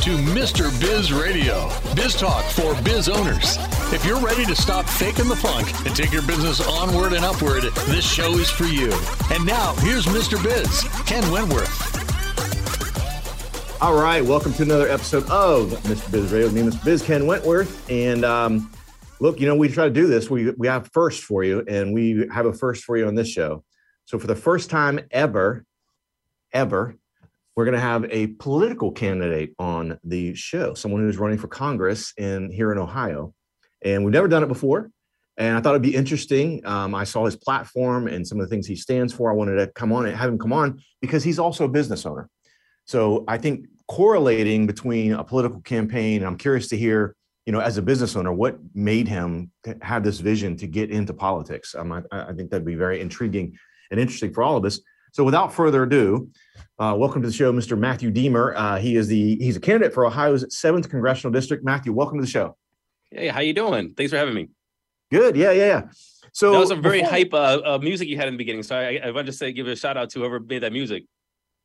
to Mr. Biz Radio, biz talk for biz owners. If you're ready to stop faking the funk and take your business onward and upward, this show is for you. And now, here's Mr. Biz, Ken Wentworth. All right, welcome to another episode of Mr. Biz Radio. My name is Biz Ken Wentworth, and um, look, you know, we try to do this. We we have first for you, and we have a first for you on this show. So for the first time ever, ever, we're going to have a political candidate on the show, someone who's running for Congress in here in Ohio, and we've never done it before. And I thought it'd be interesting. Um, I saw his platform and some of the things he stands for. I wanted to come on and have him come on because he's also a business owner. So I think correlating between a political campaign, I'm curious to hear, you know, as a business owner, what made him have this vision to get into politics. Um, I, I think that'd be very intriguing and interesting for all of us. So without further ado, uh, welcome to the show, Mr. Matthew Diemer. Uh, he is the he's a candidate for Ohio's seventh congressional district. Matthew, welcome to the show. Hey, how you doing? Thanks for having me. Good. Yeah, yeah, yeah. So that was a very before, hype uh, uh, music you had in the beginning. So I, I want to say give a shout out to whoever made that music.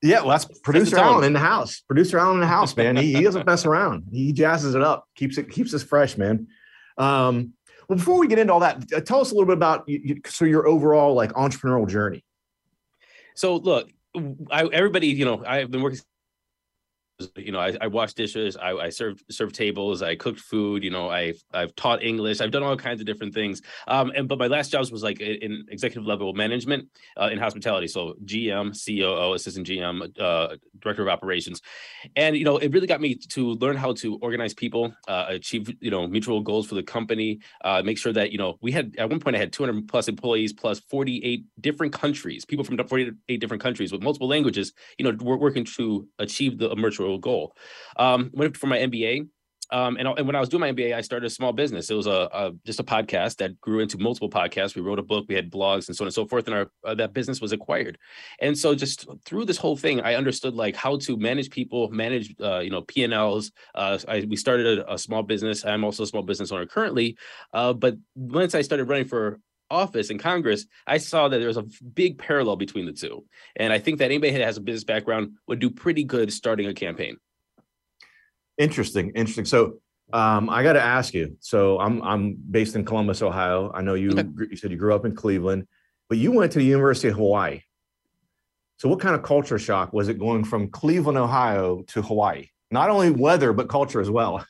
Yeah, well, that's producer Alan in the house. Producer Alan in the house, man. He, he doesn't mess around. He jazzes it up, keeps it keeps us fresh, man. Um, well, before we get into all that, uh, tell us a little bit about so your overall like entrepreneurial journey. So, look, I, everybody, you know, I've been working you know, I, I wash dishes, I, I serve serve tables, I cooked food, you know, I've I've taught English, I've done all kinds of different things. Um, and but my last jobs was like in executive level management uh, in hospitality, so GM, COO, assistant GM, uh, director of operations, and you know, it really got me to learn how to organize people, uh, achieve you know mutual goals for the company, uh, make sure that you know we had at one point I had 200 plus employees plus 48 different countries, people from 48 different countries with multiple languages, you know, we're working to achieve the goal. Um, went for my MBA. Um, and, and when I was doing my MBA, I started a small business. It was a, a, just a podcast that grew into multiple podcasts. We wrote a book, we had blogs, and so on and so forth. And our uh, that business was acquired. And so just through this whole thing, I understood like how to manage people, manage uh, you know P and Ls. Uh, we started a, a, small business. I'm also a small business owner currently. Uh, but once I started running for office in Congress, I saw that there was a big parallel between the two. And I think that anybody that has a business background would do pretty good starting a campaign. Interesting, interesting. So um, I got to ask you. So I'm I'm based in Columbus, Ohio. I know you okay. you said you grew up in Cleveland, but you went to the University of Hawaii. So what kind of culture shock was it going from Cleveland, Ohio to Hawaii? Not only weather, but culture as well.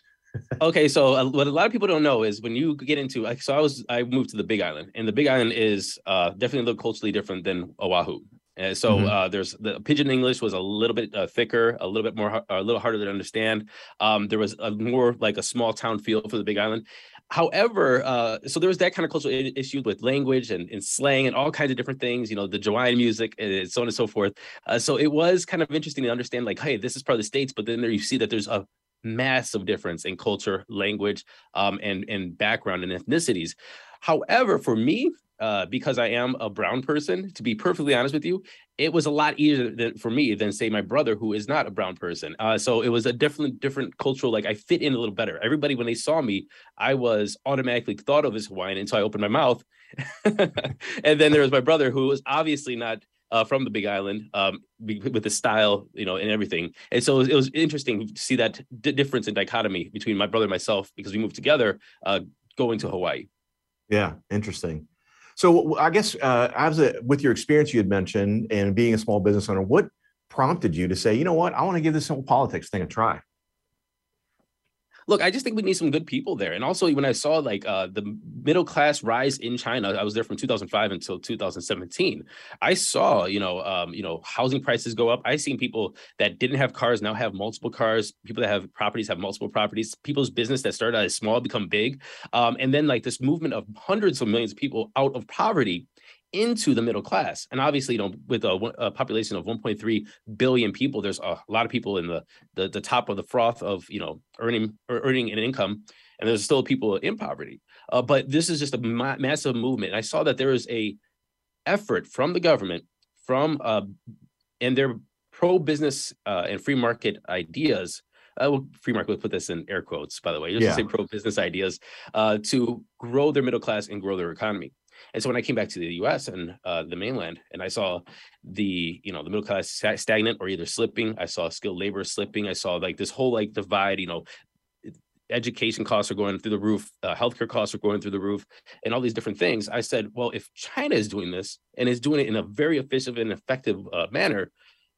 Okay, so uh, what a lot of people don't know is when you get into like, so I was I moved to the Big Island, and the Big Island is uh, definitely a little culturally different than Oahu. And so mm-hmm. uh, there's the pidgin English was a little bit uh, thicker, a little bit more, a little harder to understand. Um, there was a more like a small town feel for the Big Island. However, uh, so there was that kind of cultural issue with language and, and, slang and all kinds of different things, you know, the Hawaiian music and so on and so forth. Uh, so it was kind of interesting to understand, like, hey, this is part of the states, but then there you see that there's a massive difference in culture, language, um, and and background and ethnicities. However, for me, uh, because I am a brown person, to be perfectly honest with you, it was a lot easier than, for me than say my brother who is not a brown person. Uh, so it was a different different cultural like I fit in a little better. Everybody when they saw me, I was automatically thought of as Hawaiian until I opened my mouth. and then there was my brother who was obviously not uh, from the Big Island um, with the style, you know, and everything. And so it was, it was interesting to see that d- difference and dichotomy between my brother and myself because we moved together uh, going to Hawaii. Yeah, interesting. So I guess uh, as a, with your experience you had mentioned and being a small business owner, what prompted you to say, you know what, I want to give this whole politics thing a try? Look, I just think we need some good people there. And also, when I saw like uh, the middle class rise in China, I was there from 2005 until 2017. I saw, you know, um, you know, housing prices go up. I seen people that didn't have cars now have multiple cars. People that have properties have multiple properties. People's business that started out as small become big, um, and then like this movement of hundreds of millions of people out of poverty into the middle class. And obviously, you know, with a, a, population of 1.3 billion people, there's a lot of people in the, the the top of the froth of you know earning or earning an income, and there's still people in poverty. Uh, but this is just a ma- massive movement. And I saw that there is a effort from the government, from uh, and their pro business uh, and free market ideas. Uh, well, free market. We'll put this in air quotes, by the way. Just yeah. say pro business ideas uh, to grow their middle class and grow their economy. And so when I came back to the U.S. and uh, the mainland, and I saw the you know the middle class stagnant or either slipping, I saw skilled labor slipping. I saw like this whole like divide. You know, education costs are going through the roof, uh, healthcare costs are going through the roof, and all these different things. I said, well, if China is doing this and is doing it in a very efficient and effective uh, manner,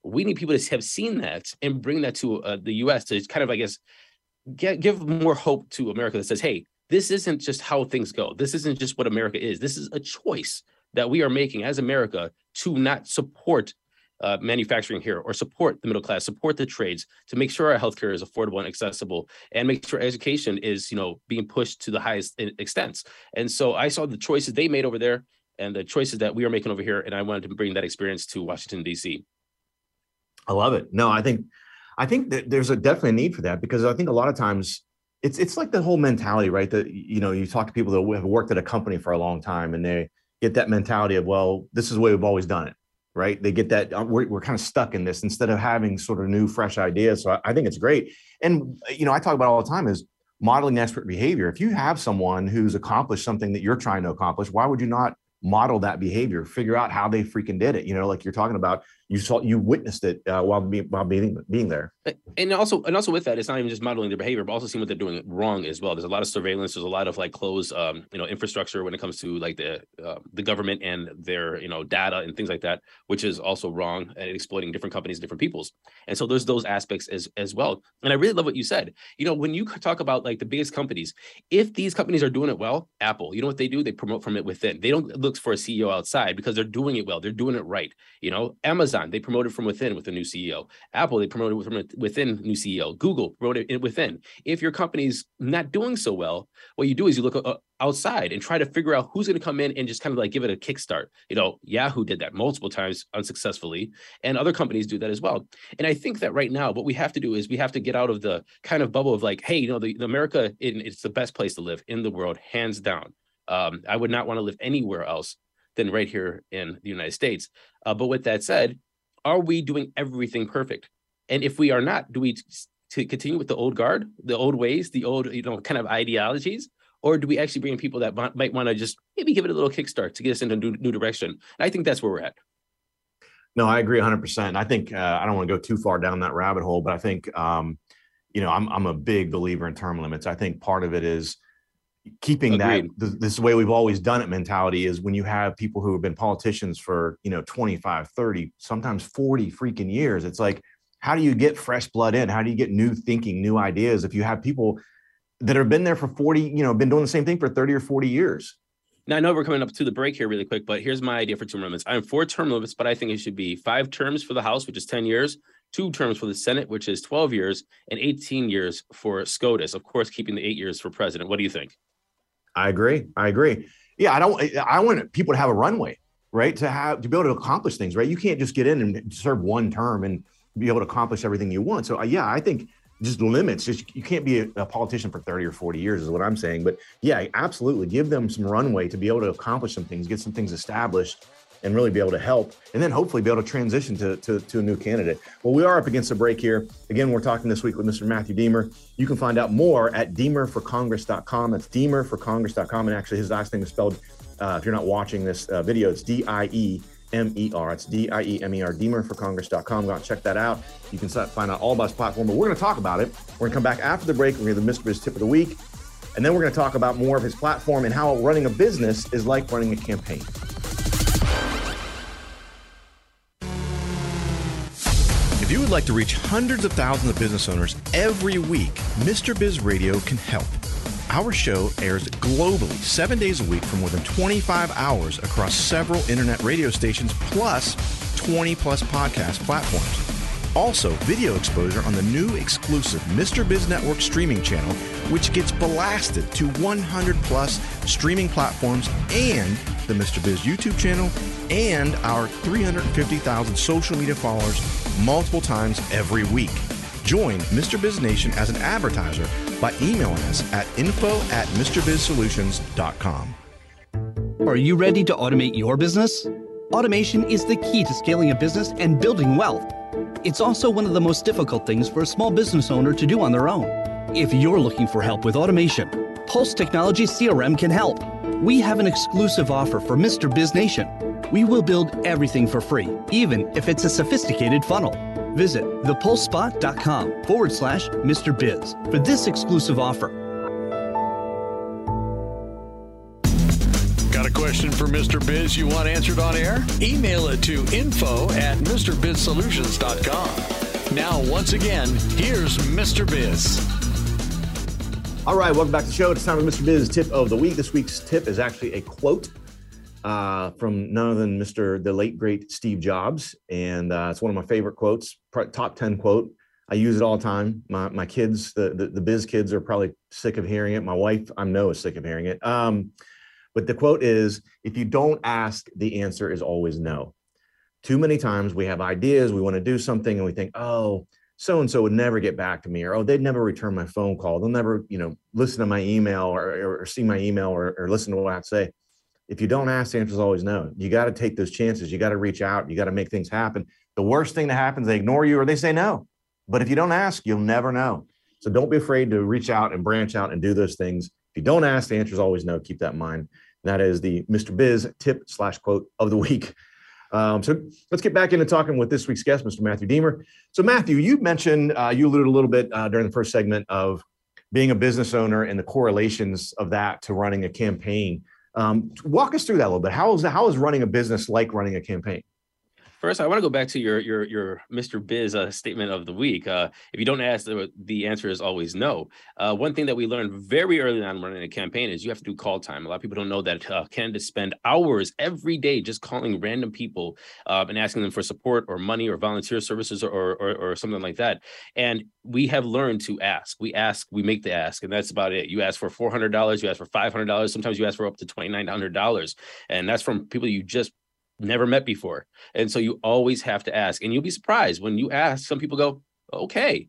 we need people to have seen that and bring that to uh, the U.S. to kind of, I guess, get, give more hope to America that says, hey, this isn't just how things go. This isn't just what America is. This is a choice that we are making as America to not support uh, manufacturing here or support the middle class, support the trades to make sure our healthcare is affordable and accessible and make sure education is, you know, being pushed to the highest extents. And so I saw the choices they made over there and the choices that we are making over here. And I wanted to bring that experience to Washington, D.C. I love it. No, I think I think that there's a definitely need for that because I think a lot of times it's it's like the whole mentality, right? That you know, you talk to people that have worked at a company for a long time and they get that mentality of, well, this is the way we've always done it right? They get that uh, we're, we're kind of stuck in this instead of having sort of new, fresh ideas. So I, I think it's great. And you know, I talk about all the time is modeling expert behavior. If you have someone who's accomplished something that you're trying to accomplish, why would you not model that behavior? Figure out how they freaking did it. You know, like you're talking about you saw you witnessed it uh, while being while being being there. And also and also with that it's not even just modeling their behavior but also seeing what they're doing wrong as well. There's a lot of surveillance there's a lot of like closed um, you know infrastructure when it comes to like the uh, the government and their you know data and things like that which is also wrong and exploiting different companies different peoples. And so there's those aspects as as well. And i really love what you said. You know when you talk about like the biggest companies if these companies are doing it well apple you know what they do? They promote from it within. They don't look for a ceo outside because they're doing it well. They're doing it right you know? Amazon Amazon, they promoted from within with a new CEO. Apple, they promoted from within new CEO. Google promoted it within. If your company's not doing so well, what you do is you look uh, outside and try to figure out who's going to come in and just kind of like give it a kickstart. You know, Yahoo did that multiple times unsuccessfully, and other companies do that as well. And I think that right now, what we have to do is we have to get out of the kind of bubble of like, hey, you know, the, the America, it's the best place to live in the world, hands down. Um, I would not want to live anywhere else than right here in the United States. Uh, but with that said, are we doing everything perfect? And if we are not, do we to continue with the old guard, the old ways, the old you know kind of ideologies, or do we actually bring in people that might want to just maybe give it a little kickstart to get us into a new, new direction? And I think that's where we're at. No, I agree 100%. I think uh, I don't want to go too far down that rabbit hole, but I think um, you know I'm I'm a big believer in term limits. I think part of it is keeping Agreed. that this way we've always done it mentality is when you have people who have been politicians for you know 25 30 sometimes 40 freaking years it's like how do you get fresh blood in? How do you get new thinking new ideas? If you have people that have been there for 40 you know been doing the same thing for 30 or 40 years. Now i know we're coming up to the break here really quick but here's my idea for term limits. I'm for term limits but i think it should be five terms for the house which is 10 years two terms for the senate which is 12 years and 18 years for scotus. Of course keeping the eight years for president. What do you think I agree. I agree. Yeah, I don't. I want people to have a runway, right? To have to be able to accomplish things, right? You can't just get in and serve one term and be able to accomplish everything you want. So, uh, yeah, I think just limits. Just you can't be a, a, politician for thirty or forty years, is what I'm saying. But yeah, absolutely, give them some runway to be able to accomplish some things, get some things established, and really be able to help, and then hopefully be able to transition to, to, to a new candidate. Well, we are up against a break here. Again, we're talking this week with Mr. Matthew Diemer. You can find out more at diemerforcongress.com. That's diemerforcongress.com. And actually, his last name is spelled, uh, if you're not watching this uh, video, it's D I E M E R. It's D I E M E R, diemerforcongress.com. Go out and check that out. You can find out all about his platform, but we're going to talk about it. We're going to come back after the break. We're going to the Mr. Biz tip of the week. And then we're going to talk about more of his platform and how running a business is like running a campaign. Would like to reach hundreds of thousands of business owners every week, Mr. Biz Radio can help. Our show airs globally, seven days a week for more than 25 hours across several internet radio stations, plus 20 plus podcast platforms. Also, video exposure on the new exclusive Mr. Biz Network streaming channel, which gets blasted to 100 plus streaming platforms and the Mr. Biz YouTube channel and our 350,000 social media followers multiple times every week. Join Mr. Biz Nation as an advertiser by emailing us at info at MrBizSolutions.com. Are you ready to automate your business? Automation is the key to scaling a business and building wealth. It's also one of the most difficult things for a small business owner to do on their own. If you're looking for help with automation, Pulse Technology CRM can help. we have an exclusive offer for Mr. Biz Nation. We will build everything for free, even if it's a sophisticated funnel. Visit thepulsespot.com forward slash Mr. Biz for this exclusive offer. Got a question for Mr. Biz you want answered on air? Email it to info at MrBizSolutions.com. Now, once again, here's Mr. Biz. All right, welcome back to the show. It's time for Mr. Biz tip of the week. This week's tip is actually a quote uh, from none other than Mr. the late great Steve Jobs, and uh, it's one of my favorite quotes, top ten quote. I use it all the time. My my kids, the, the, the biz kids, are probably sick of hearing it. My wife, I know, is sick of hearing it. Um, but the quote is: "If you don't ask, the answer is always no." Too many times we have ideas, we want to do something, and we think, "Oh, so and so would never get back to me or oh they'd never return my phone call they'll never you know listen to my email or, or see my email or, or, listen to what i say if you don't ask the answer is always no. You got to take those chances. You got to reach out. You got to make things happen. The worst thing that happens they ignore you or they say no. But if you don't ask you'll never know. So don't be afraid to reach out and branch out and do those things. If you don't ask the answer is always no. Keep that in mind. And that is the mr biz tip slash quote of the week. Um, so let's get back into talking with this week's guest, Mr. Matthew Diemer. So, Matthew, you mentioned, uh, you alluded a little bit uh, during the first segment of being a business owner and the correlations of that to running a campaign. Um, walk us through that a little bit. How is, how is running a business like running a campaign? First, I want to go back to your your your Mr. Biz uh, statement of the week. Uh, if you don't ask, the, the answer is always no. Uh, one thing that we learned very early on running a campaign is you have to do call time. A lot of people don't know that uh, candidates spend hours every day just calling random people uh, and asking them for support or money or volunteer services or, or, or something like that. And we have learned to ask. We ask, we make the ask, and that's about it. You ask for four hundred dollars, you ask for five hundred dollars. Sometimes you ask for up to twenty nine hundred dollars, and that's from people you just never met before. And so you always have to ask. And you'll be surprised when you ask, some people go, okay.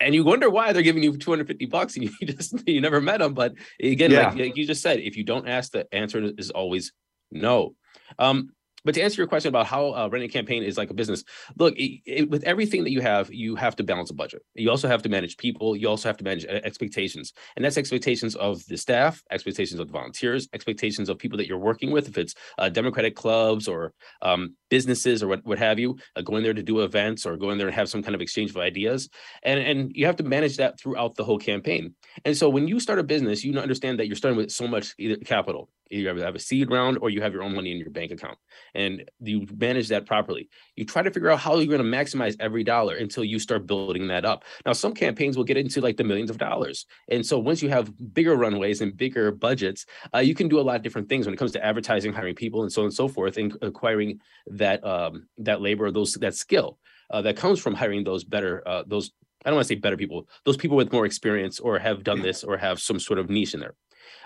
And you wonder why they're giving you 250 bucks and you just you never met them. But again, yeah. like, like, you just said, if you don't ask, the answer is always no. Um, but to answer your question about how uh, running a campaign is like a business, look, it, it, with everything that you have, you have to balance a budget. You also have to manage people. You also have to manage uh, expectations, and that's expectations of the staff, expectations of the volunteers, expectations of people that you're working with. If it's uh, democratic clubs or um, businesses or what, what have you, uh, going there to do events or going there and have some kind of exchange of ideas, and and you have to manage that throughout the whole campaign. And so when you start a business, you understand that you're starting with so much capital you either have a seed round or you have your own money in your bank account and you manage that properly. You try to figure out how you're going to maximize every dollar until you start building that up. Now some campaigns will get into like the millions of dollars and so once you have bigger runways and bigger budgets uh, you can do a lot of different things when it comes to advertising hiring people and so on and so forth and acquiring that um, that labor or those that skill uh, that comes from hiring those better uh, those I don't want to say better people, those people with more experience or have done this or have some sort of niche in there.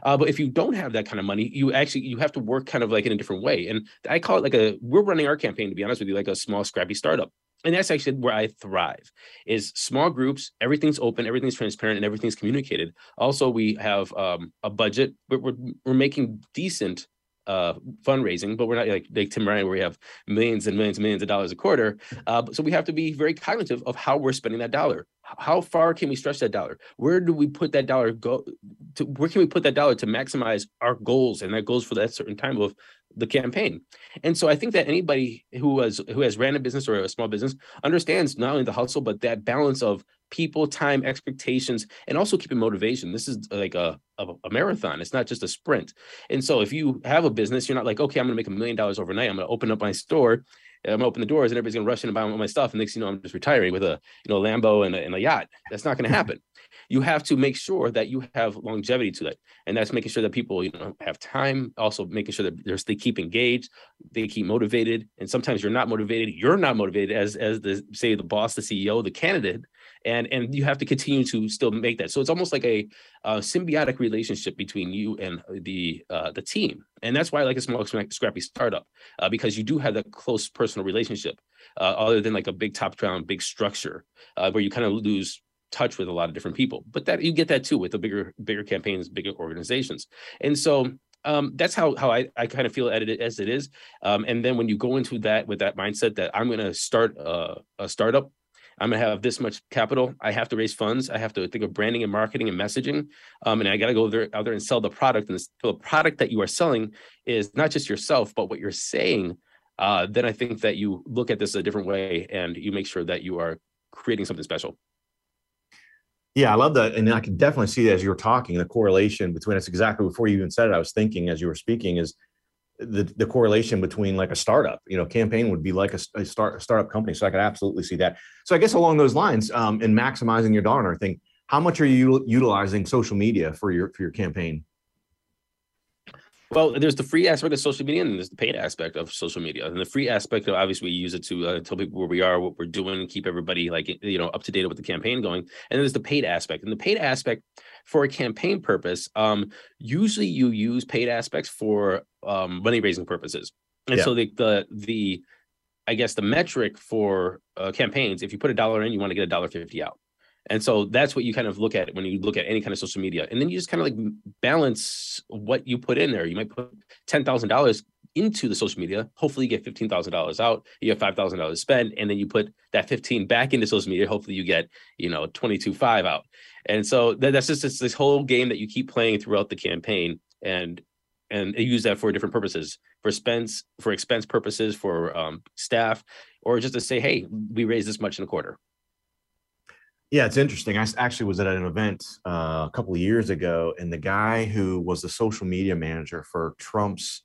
Uh, but if you don't have that kind of money, you actually you have to work kind of like in a different way. And I call it like a we're running our campaign to be honest with you like a small scrappy startup. And that's actually where I thrive is small groups, everything's open, everything's transparent, and everything's communicated. Also, we have um, a budget, but we're, we're making decent uh, fundraising, but we're not like like Tim Ryan where we have millions and millions and millions of dollars a quarter. Uh, so we have to be very cognitive of how we're spending that dollar. How far can we stretch that dollar? Where do we put that dollar go? To, where can we put that dollar to maximize our goals and that goals for that certain time of the campaign? And so I think that anybody who has who has ran a business or a small business understands not only the hustle but that balance of people, time, expectations, and also keeping motivation. This is uh, like a, a, a, marathon. It's not just a sprint. And so if you have a business, you're not like, okay, I'm going to make a million dollars overnight. I'm going to open up my store. I'm gonna open the doors and everybody's gonna rush in and buy all my stuff. And next you know, I'm just retiring with a you know Lambo and a, and a yacht. That's not gonna happen. you have to make sure that you have longevity to that, and that's making sure that people you know have time. Also making sure that they keep engaged, they keep motivated. And sometimes you're not motivated. You're not motivated as as the say the boss, the CEO, the candidate and and you have to continue to still make that. So it's almost like a, symbiotic relationship between you and the uh, the team. And that's why i like a small scrappy startup uh, because you do have that close personal relationship uh, other than like a big top down big structure uh, where you kind of lose touch with a lot of different people. But that you get that too with the bigger bigger campaigns bigger organizations. And so um, that's how how I, I kind of feel at it as it is. Um, and then when you go into that with that mindset that I'm going to start a, a startup I'm gonna have this much capital. I have to raise funds. I have to think of branding and marketing and messaging, um, and I got to go there out there and sell the product. And the product that you are selling is not just yourself, but what you're saying. Uh, then I think that you look at this a different way and you make sure that you are creating something special. Yeah, I love that, and I can definitely see that as you were talking, the correlation between us. Exactly before you even said it, I was thinking as you were speaking is the the correlation between like a startup. You know, campaign would be like a, a start a startup company, so I could absolutely see that. So I guess along those lines, um, in maximizing your dollar thing, how much are you utilizing social media for your for your campaign? Well, there's the free aspect of social media and there's the paid aspect of social media. And the free aspect of obviously we use it to uh, tell people where we are, what we're doing, keep everybody like you know up to date with the campaign going. And then there's the paid aspect. And the paid aspect for a campaign purpose, um, usually you use paid aspects for um, money raising purposes. And yeah. so the the the I guess the metric for uh, campaigns, if you put a dollar in, you want to get a dollar fifty out. And so that's what you kind of look at when you look at any kind of social media. And then you just kind of like balance what you put in there. You might put $10,000 into the social media. Hopefully you get $15,000 out. You have $5,000 to spend. And then you put that 15 back into social media. Hopefully you get, you know, 22.5 out. And so that, that's just this whole game that you keep playing throughout the campaign. And and use that for different purposes for expense for expense purposes for um, staff or just to say hey we raised this much in a quarter yeah, it's interesting. I actually was at an event uh, a couple of years ago, and the guy who was the social media manager for Trump's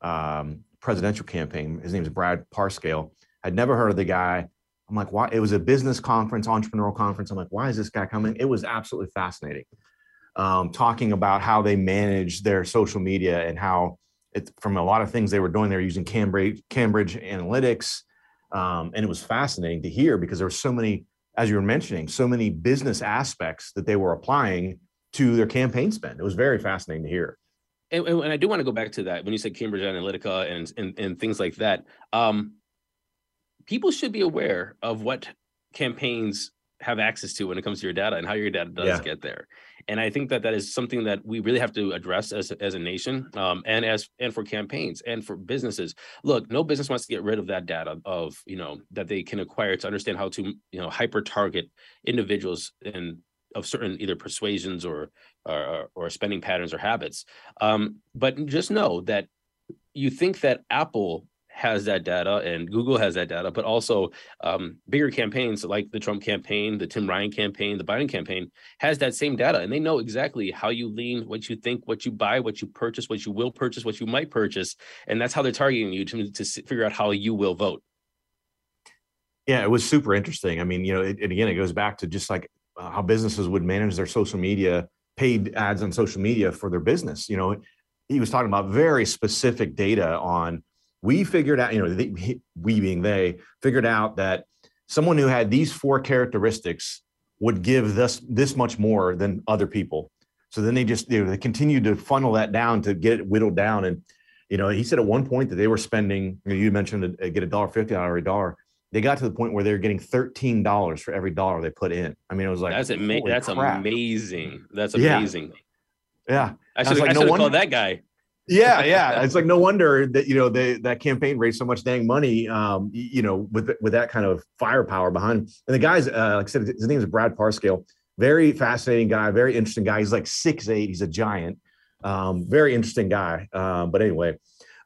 um, presidential campaign, his name is Brad Parscale. I'd never heard of the guy. I'm like, why? It was a business conference, entrepreneurial conference. I'm like, why is this guy coming? It was absolutely fascinating. Um, talking about how they manage their social media and how it, from a lot of things they were doing, they were using Cambridge, Cambridge Analytics. Um, and it was fascinating to hear because there were so many as you were mentioning, so many business aspects that they were applying to their campaign spend. It was very fascinating to hear. And, and I do want to go back to that when you said Cambridge Analytica and and, and things like that. Um, people should be aware of what campaigns have access to when it comes to your data and how your data does yeah. get there and i think that that is something that we really have to address as, as a nation um, and as and for campaigns and for businesses. Look no business wants to get rid of that data of you know that they can acquire to understand how to you know hyper target individuals and of certain either persuasions or or, or spending patterns or habits. Um, but just know that you think that apple has that data and Google has that data, but also um, bigger campaigns like the Trump campaign, the Tim Ryan campaign, the Biden campaign has that same data, and they know exactly how you lean, what you think, what you buy, what you purchase, what you will purchase, what you might purchase, and that's how they're targeting you to, to figure out how you will vote. Yeah, it was super interesting. I mean, you know, it, and again, it goes back to just like uh, how businesses would manage their social media, paid ads on social media for their business. You know, he was talking about very specific data on we figured out, you know, the, we being they figured out that someone who had these four characteristics would give this this much more than other people. So then they just you know, they continued to funnel that down to get it whittled down. And you know, he said at one point that they were spending. You, know, you mentioned a, uh, get a dollar fifty out of every dollar. They got to the point where they were getting thirteen dollars for every dollar they put in. I mean, it was like that's ama- that's amazing. That's amazing. Yeah, yeah. I should have like, no called that guy yeah, yeah. It's like no wonder that you know they that campaign raised so much dang money. Um, you know, with with that kind of firepower behind him. And the guy's, uh, like I said, his name is Brad Parscale. Very fascinating guy. Very interesting guy. He's like six eight. He's a giant. Um, very interesting guy. Um, but anyway,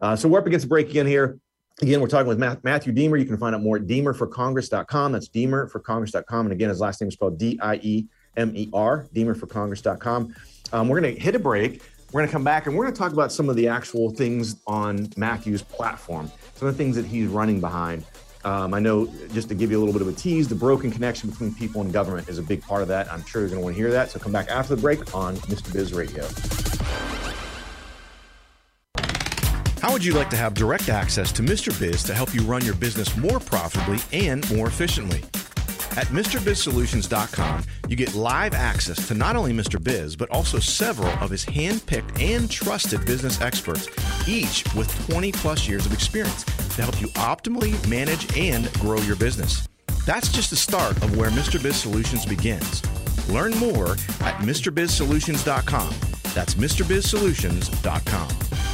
uh, so we're up against a break again here. Again, we're talking with Matthew Diemer. You can find out more at diemerforcongress.com. That's diemerforcongress.com. And again, his last name is spelled D I E M E R, diemerforcongress.com. Um, we're going to hit a break. We're going to come back and we're going to talk about some of the actual things on Matthew's platform, some of the things that he's running behind. Um, I know, just to give you a little bit of a tease, the broken connection between people and government is a big part of that. I'm sure you're going to want to hear that. So come back after the break on Mr. Biz Radio. How would you like to have direct access to Mr. Biz to help you run your business more profitably and more efficiently? At MrBizSolutions.com, you get live access to not only Mr. Biz, but also several of his hand-picked and trusted business experts, each with 20 plus years of experience to help you optimally manage and grow your business. That's just the start of where Mr. Biz Solutions begins. Learn more at MrBizSolutions.com. That's MrBizSolutions.com.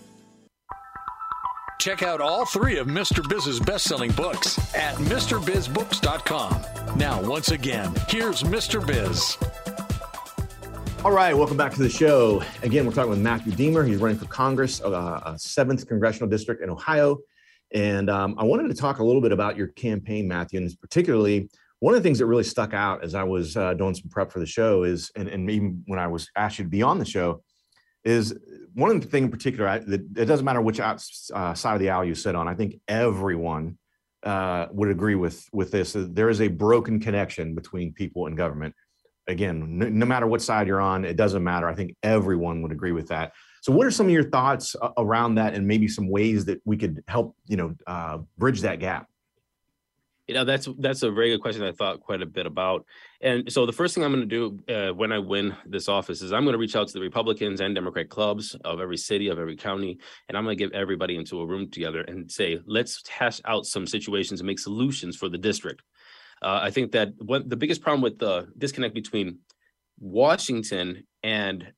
Check out all three of Mr. Biz's best selling books at MrBizBooks.com. Now, once again, here's Mr. Biz. All right, welcome back to the show. Again, we're talking with Matthew Diemer. He's running for Congress, uh, a seventh congressional district in Ohio. And um, I wanted to talk a little bit about your campaign, Matthew, and particularly one of the things that really stuck out as I was uh, doing some prep for the show is, and, and even when I was asked you to be on the show, is one of the things in particular I, it doesn't matter which uh, side of the aisle you sit on. I think everyone uh, would agree with with this. There is a broken connection between people and government. Again, no, no, matter what side you're on, it doesn't matter. I think everyone would agree with that. So, what are some of your thoughts uh, around that, and maybe some ways that we could help, you know, uh, bridge that gap? You know, that's that's a very good question. I thought quite a bit about, and so the first thing I'm going to do uh, when I win this office is I'm going to reach out to the Republicans and Democrat clubs of every city, of every county, and I'm going to get everybody into a room together and say, let's hash out some situations and make solutions for the district. Uh, I think that what the biggest problem with the disconnect between Washington and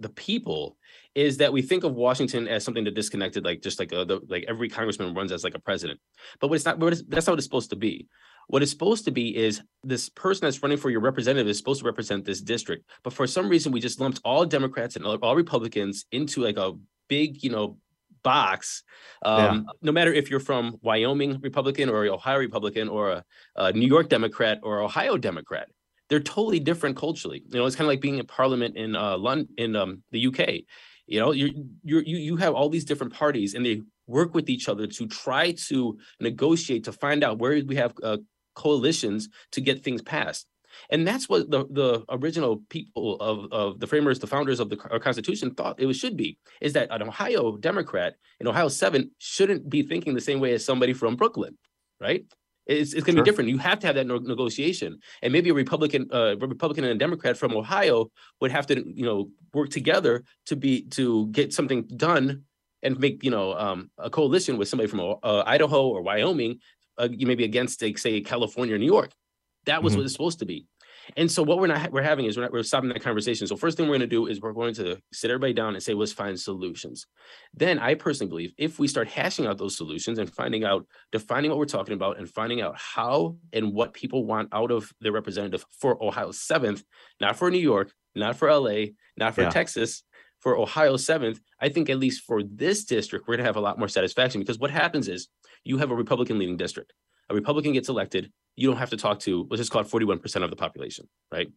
the people is that we think of Washington as something that disconnected, like just like a, the, like every congressman runs as like a president. But what it's not, what it's, that's not what it's supposed to be. What it's supposed to be is this person that's running for your representative is supposed to represent this district. But for some reason, we just lumped all Democrats and all Republicans into like a big, you know, box. Um, yeah. No matter if you're from Wyoming Republican or Ohio Republican or a, a New York Democrat or Ohio Democrat they're totally different culturally. You know, it's kind of like being in Parliament in uh, London in um, the UK. You know, you you you have all these different parties, and they work with each other to try to negotiate to find out where we have uh, coalitions to get things passed. And that's what the, the original people of, of the framers, the founders of the Constitution thought it should be, is that an Ohio Democrat in Ohio 7 shouldn't be thinking the same way as somebody from Brooklyn, right? It's, it's going to sure. be different. You have to have that no- negotiation, and maybe a Republican, uh, Republican and a Democrat from Ohio would have to, you know, work together to be to get something done and make, you know, um, a coalition with somebody from uh, Idaho or Wyoming, uh, maybe against, like, say, California or New York. That was mm-hmm. what it's supposed to be. And so what we're not we're having is we're, not, we're stopping that conversation. So first thing we're going to do is we're going to sit everybody down and say let's find solutions. Then I personally believe if we start hashing out those solutions and finding out defining what we're talking about and finding out how and what people want out of their representative for Ohio 7th, not for New York, not for LA, not for yeah. Texas, for Ohio 7th, I think at least for this district, we're going to have a lot more satisfaction because what happens is you have a Republican leading district. A Republican gets elected, you don't have to talk to, let's just call it 41% of the population, right?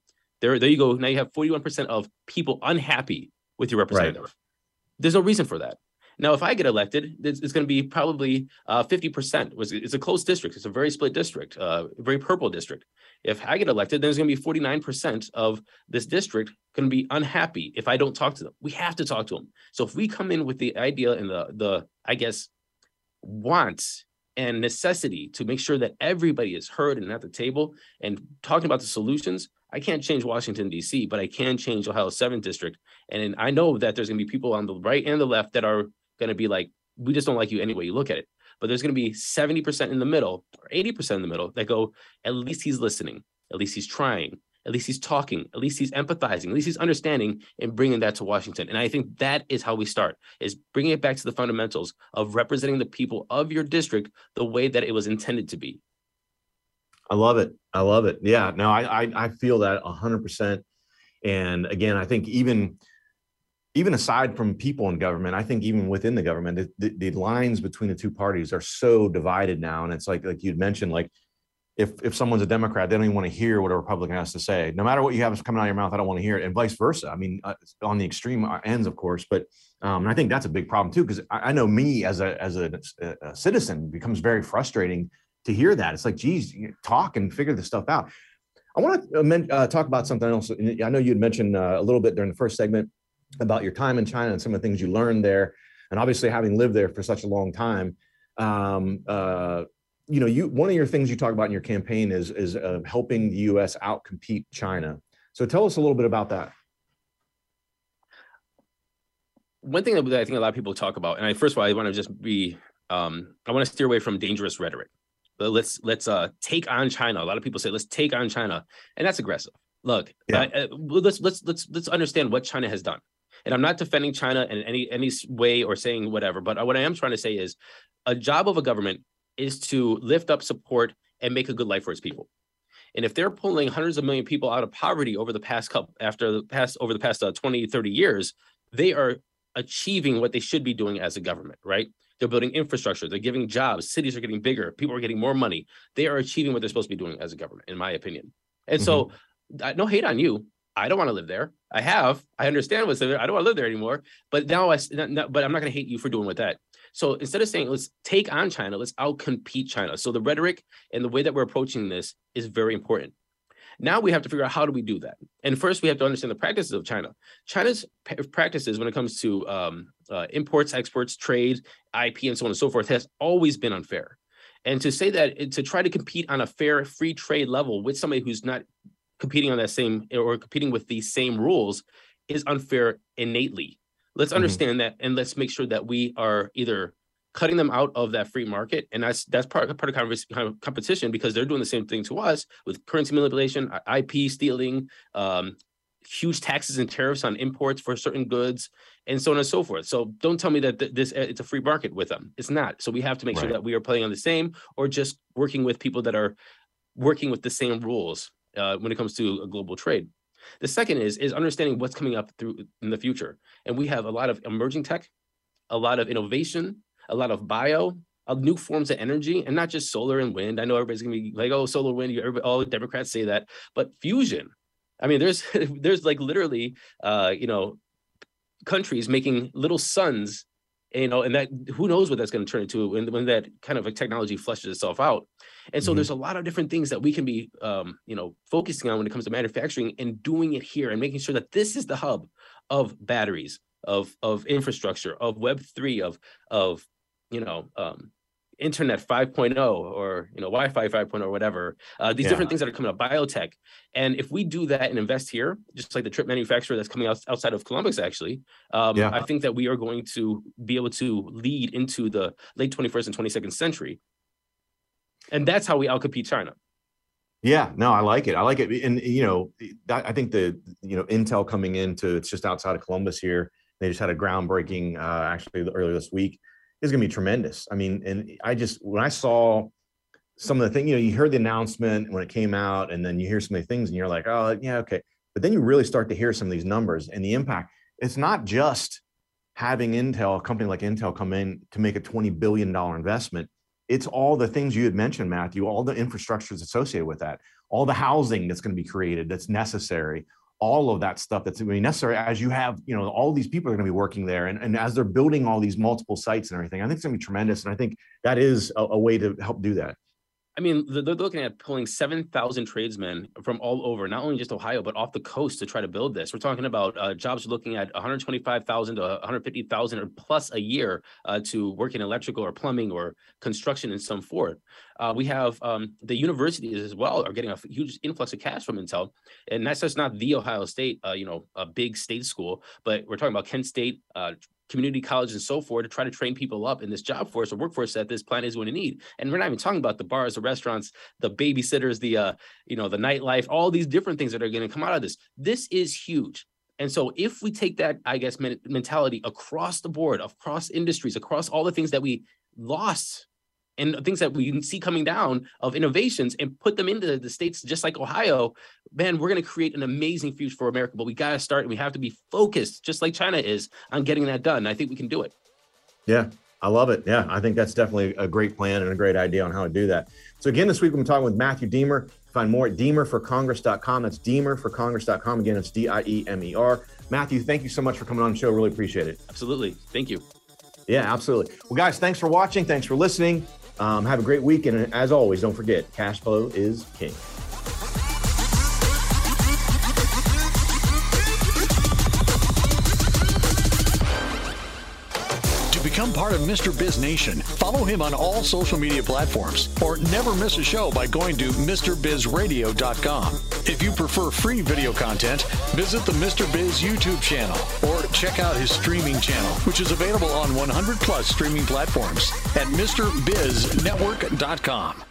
There, there you go. Now you have 41% of people unhappy with your representative. Right. There's no reason for that. Now, if I get elected, it's, it's going to be probably uh, 50%. It's a close district. It's a very split district, uh, very purple district. If I get elected, then there's going to be 49% of this district going to be unhappy if I don't talk to them. We have to talk to them. So if we come in with the idea and the, the I guess, wants and necessity to make sure that everybody is heard and at the table and talking about the solutions. I can't change Washington, D.C., but I can change Ohio 7th District. And I know that there's going to be people on the right and the left that are going to be like, we just don't like you anyway you look at it. But there's going to be 70% in the middle or 80% in the middle that go, at least he's listening, at least he's trying, at least he's talking, at least he's empathizing, at least he's understanding and bringing that to Washington. And I think that is how we start is bringing it back to the fundamentals of representing the people of your district the way that it was intended to be. I love it. I love it. Yeah, no, I, I, I feel that hundred percent. And again, I think even, even aside from people in government, I think even within the government, the, the, the lines between the two parties are so divided now. And it's like, like you'd mentioned, like if if someone's a Democrat, they don't even want to hear what a Republican has to say. No matter what you have coming out of your mouth, I don't want to hear it, and vice versa. I mean, uh, on the extreme uh, ends, of course, but um, I think that's a big problem too, because I, I, know me as a as a, a, citizen becomes very frustrating to hear that. It's like, geez, talk and figure this stuff out. I want to uh, talk about something else. I know you had mentioned uh, a little bit during the first segment about your time in China and some of the things you learned there, and obviously having lived there for such a long time. Um, uh, you know, you one of your things you talk about in your campaign is is uh, helping the U.S. outcompete China. So tell us a little bit about that. One thing that I think a lot of people talk about, and I first of all, I want to just be, um, I want to steer away from dangerous rhetoric. But let's let's uh, take on China. A lot of people say let's take on China, and that's aggressive. Look, yeah. uh, let's let's let's let's understand what China has done. And I'm not defending China in any any way or saying whatever, but what I am trying to say is, a job of a government is to lift up support and make a good life for its people. And if they're pulling hundreds of million people out of poverty over the past couple after the past over the past uh, 20, 30 years, they are achieving what they should be doing as a government, right? They're building infrastructure, they're giving jobs, cities are getting bigger, people are getting more money. They are achieving what they're supposed to be doing as a government, in my opinion. And mm-hmm. so, no hate on you. I don't want to live there. I have. I understand what's there. I don't want to live there anymore. But now I. But I'm not going to hate you for doing what that. So instead of saying let's take on China, let's outcompete China. So the rhetoric and the way that we're approaching this is very important. Now we have to figure out how do we do that. And first, we have to understand the practices of China. China's practices when it comes to um, uh, imports, exports, trade, IP, and so on and so forth has always been unfair. And to say that to try to compete on a fair, free trade level with somebody who's not competing on that same or competing with these same rules is unfair innately. Let's mm-hmm. understand that and let's make sure that we are either cutting them out of that free market, and that's that's part part of competition because they're doing the same thing to us with currency manipulation, IP stealing, um, huge taxes and tariffs on imports for certain goods, and so on and so forth. So don't tell me that th- this it's a free market with them. It's not. So we have to make right. sure that we are playing on the same, or just working with people that are working with the same rules uh, when it comes to a global trade. The second is is understanding what's coming up through in the future, and we have a lot of emerging tech, a lot of innovation, a lot of bio, uh, new forms of energy, and not just solar and wind. I know everybody's gonna be like, "Oh, solar wind." Everybody, all Democrats say that, but fusion. I mean, there's there's like literally, uh, you know, countries making little suns you know, and that who knows what that's going to turn into when, when that kind of a technology flushes itself out. And so mm-hmm. there's a lot of different things that we can be, um, you know, focusing on when it comes to manufacturing and doing it here and making sure that this is the hub of batteries, of of infrastructure, of Web three, of of you know, um, internet 5.0 or you know wi-fi 5.0 or whatever uh, these yeah. different things that are coming up biotech and if we do that and invest here just like the chip manufacturer that's coming out outside of columbus actually um, yeah. i think that we are going to be able to lead into the late 21st and 22nd century and that's how we outcompete china yeah, no, I like it. I like it, and you know, I think the you know Intel coming into it's just outside of Columbus here. They just had a groundbreaking uh, actually earlier this week is going to be tremendous. I mean, and I just when I saw some of the things, you know, you heard the announcement when it came out, and then you hear some of the things, and you're like, oh, yeah, okay. But then you really start to hear some of these numbers and the impact. It's not just having Intel, a company like Intel, come in to make a $20 billion investment. It's all the things you had mentioned, Matthew, all the infrastructures associated with that, all the housing that's going to be created that's necessary, all of that stuff that's going to be necessary as you have, you know, all these people are going to be working there. And, and as they're building all these multiple sites and everything, I think it's going to be tremendous. And I think that is a, a way to help do that. I mean, they're looking at pulling 7,000 tradesmen from all over, not only just Ohio, but off the coast to try to build this. We're talking about uh, jobs looking at 125,000 to 150,000 or plus a year uh, to work in electrical or plumbing or construction in some form. Uh, we have um, the universities as well are getting a huge influx of cash from Intel, and that's just not the Ohio State, uh, you know, a big state school, but we're talking about Kent State, uh, community college and so forth to try to train people up in this job force or workforce that this planet is going to need. And we're not even talking about the bars, the restaurants, the babysitters, the uh, you know, the nightlife, all these different things that are going to come out of this. This is huge. And so if we take that, I guess, mentality across the board, across industries, across all the things that we lost and things that we can see coming down of innovations and put them into the states just like Ohio, man, we're going to create an amazing future for America. But we got to start and we have to be focused, just like China is, on getting that done. I think we can do it. Yeah, I love it. Yeah, I think that's definitely a great plan and a great idea on how to do that. So again, this week we're talking with Matthew Diemer. Find more at diemerforcongress.com. That's diemerforcongress.com. Again, it's D-I-E-M-E-R. Matthew, thank you so much for coming on the show. Really appreciate it. Absolutely. Thank you. Yeah, absolutely. Well, guys, thanks for watching. Thanks for listening. Um, have a great week. And as always, don't forget cash flow is king. Become part of Mr. Biz Nation, follow him on all social media platforms or never miss a show by going to MrBizRadio.com. If you prefer free video content, visit the Mr. Biz YouTube channel or check out his streaming channel, which is available on 100 plus streaming platforms at MrBizNetwork.com.